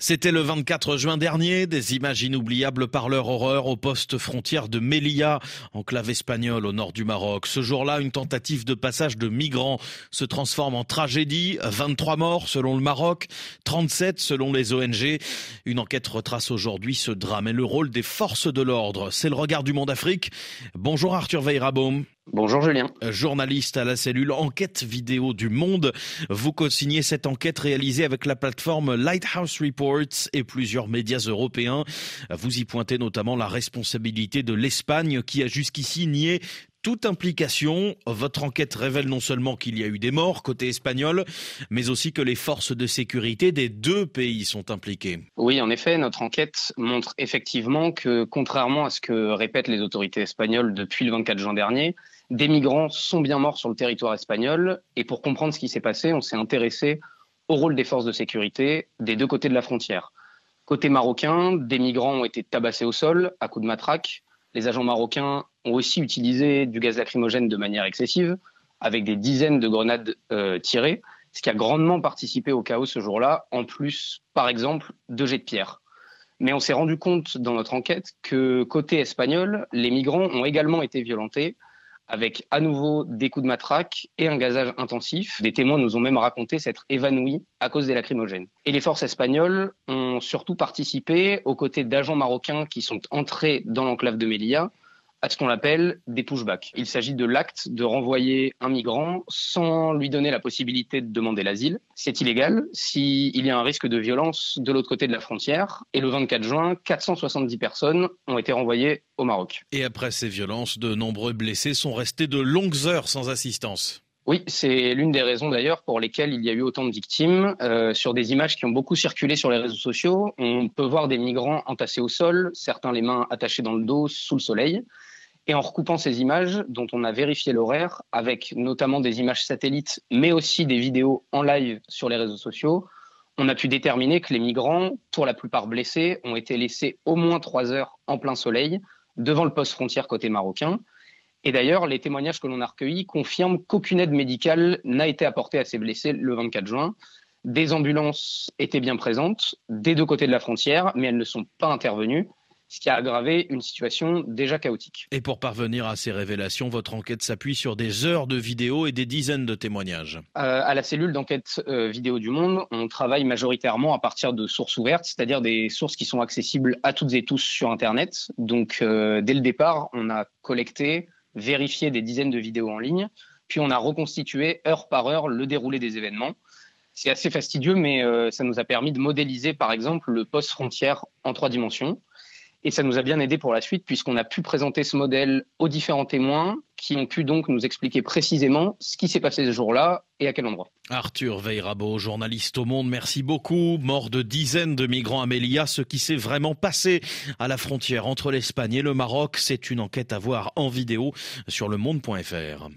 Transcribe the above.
C'était le 24 juin dernier, des images inoubliables par leur horreur au poste frontière de Melilla, enclave espagnole au nord du Maroc. Ce jour-là, une tentative de passage de migrants se transforme en tragédie. 23 morts selon le Maroc, 37 selon les ONG. Une enquête retrace aujourd'hui ce drame et le rôle des forces de l'ordre. C'est le regard du monde Afrique. Bonjour Arthur Veirabaum. Bonjour Julien. Journaliste à la cellule Enquête vidéo du Monde, vous co-signez cette enquête réalisée avec la plateforme Lighthouse Reports et plusieurs médias européens. Vous y pointez notamment la responsabilité de l'Espagne qui a jusqu'ici nié toute implication. Votre enquête révèle non seulement qu'il y a eu des morts côté espagnol, mais aussi que les forces de sécurité des deux pays sont impliquées. Oui, en effet, notre enquête montre effectivement que, contrairement à ce que répètent les autorités espagnoles depuis le 24 juin dernier, des migrants sont bien morts sur le territoire espagnol. Et pour comprendre ce qui s'est passé, on s'est intéressé au rôle des forces de sécurité des deux côtés de la frontière. Côté marocain, des migrants ont été tabassés au sol à coups de matraque. Les agents marocains ont aussi utilisé du gaz lacrymogène de manière excessive, avec des dizaines de grenades euh, tirées, ce qui a grandement participé au chaos ce jour-là, en plus, par exemple, de jets de pierre. Mais on s'est rendu compte dans notre enquête que côté espagnol, les migrants ont également été violentés, avec à nouveau des coups de matraque et un gazage intensif. Des témoins nous ont même raconté s'être évanouis à cause des lacrymogènes. Et les forces espagnoles ont surtout participé aux côtés d'agents marocains qui sont entrés dans l'enclave de Melilla à ce qu'on appelle des pushbacks. Il s'agit de l'acte de renvoyer un migrant sans lui donner la possibilité de demander l'asile. C'est illégal s'il y a un risque de violence de l'autre côté de la frontière. Et le 24 juin, 470 personnes ont été renvoyées au Maroc. Et après ces violences, de nombreux blessés sont restés de longues heures sans assistance. Oui, c'est l'une des raisons d'ailleurs pour lesquelles il y a eu autant de victimes. Euh, sur des images qui ont beaucoup circulé sur les réseaux sociaux, on peut voir des migrants entassés au sol, certains les mains attachées dans le dos sous le soleil. Et en recoupant ces images, dont on a vérifié l'horaire, avec notamment des images satellites, mais aussi des vidéos en live sur les réseaux sociaux, on a pu déterminer que les migrants, pour la plupart blessés, ont été laissés au moins trois heures en plein soleil devant le poste frontière côté marocain. Et d'ailleurs, les témoignages que l'on a recueillis confirment qu'aucune aide médicale n'a été apportée à ces blessés le 24 juin. Des ambulances étaient bien présentes des deux côtés de la frontière, mais elles ne sont pas intervenues ce qui a aggravé une situation déjà chaotique. Et pour parvenir à ces révélations, votre enquête s'appuie sur des heures de vidéos et des dizaines de témoignages. Euh, à la cellule d'enquête euh, vidéo du Monde, on travaille majoritairement à partir de sources ouvertes, c'est-à-dire des sources qui sont accessibles à toutes et tous sur Internet. Donc, euh, dès le départ, on a collecté, vérifié des dizaines de vidéos en ligne, puis on a reconstitué heure par heure le déroulé des événements. C'est assez fastidieux, mais ça nous a permis de modéliser, par exemple, le post frontière en trois dimensions. Et ça nous a bien aidé pour la suite puisqu'on a pu présenter ce modèle aux différents témoins qui ont pu donc nous expliquer précisément ce qui s'est passé ce jour-là et à quel endroit. Arthur Veirabo, journaliste au Monde, merci beaucoup. Mort de dizaines de migrants à Melilla, ce qui s'est vraiment passé à la frontière entre l'Espagne et le Maroc, c'est une enquête à voir en vidéo sur le monde.fr.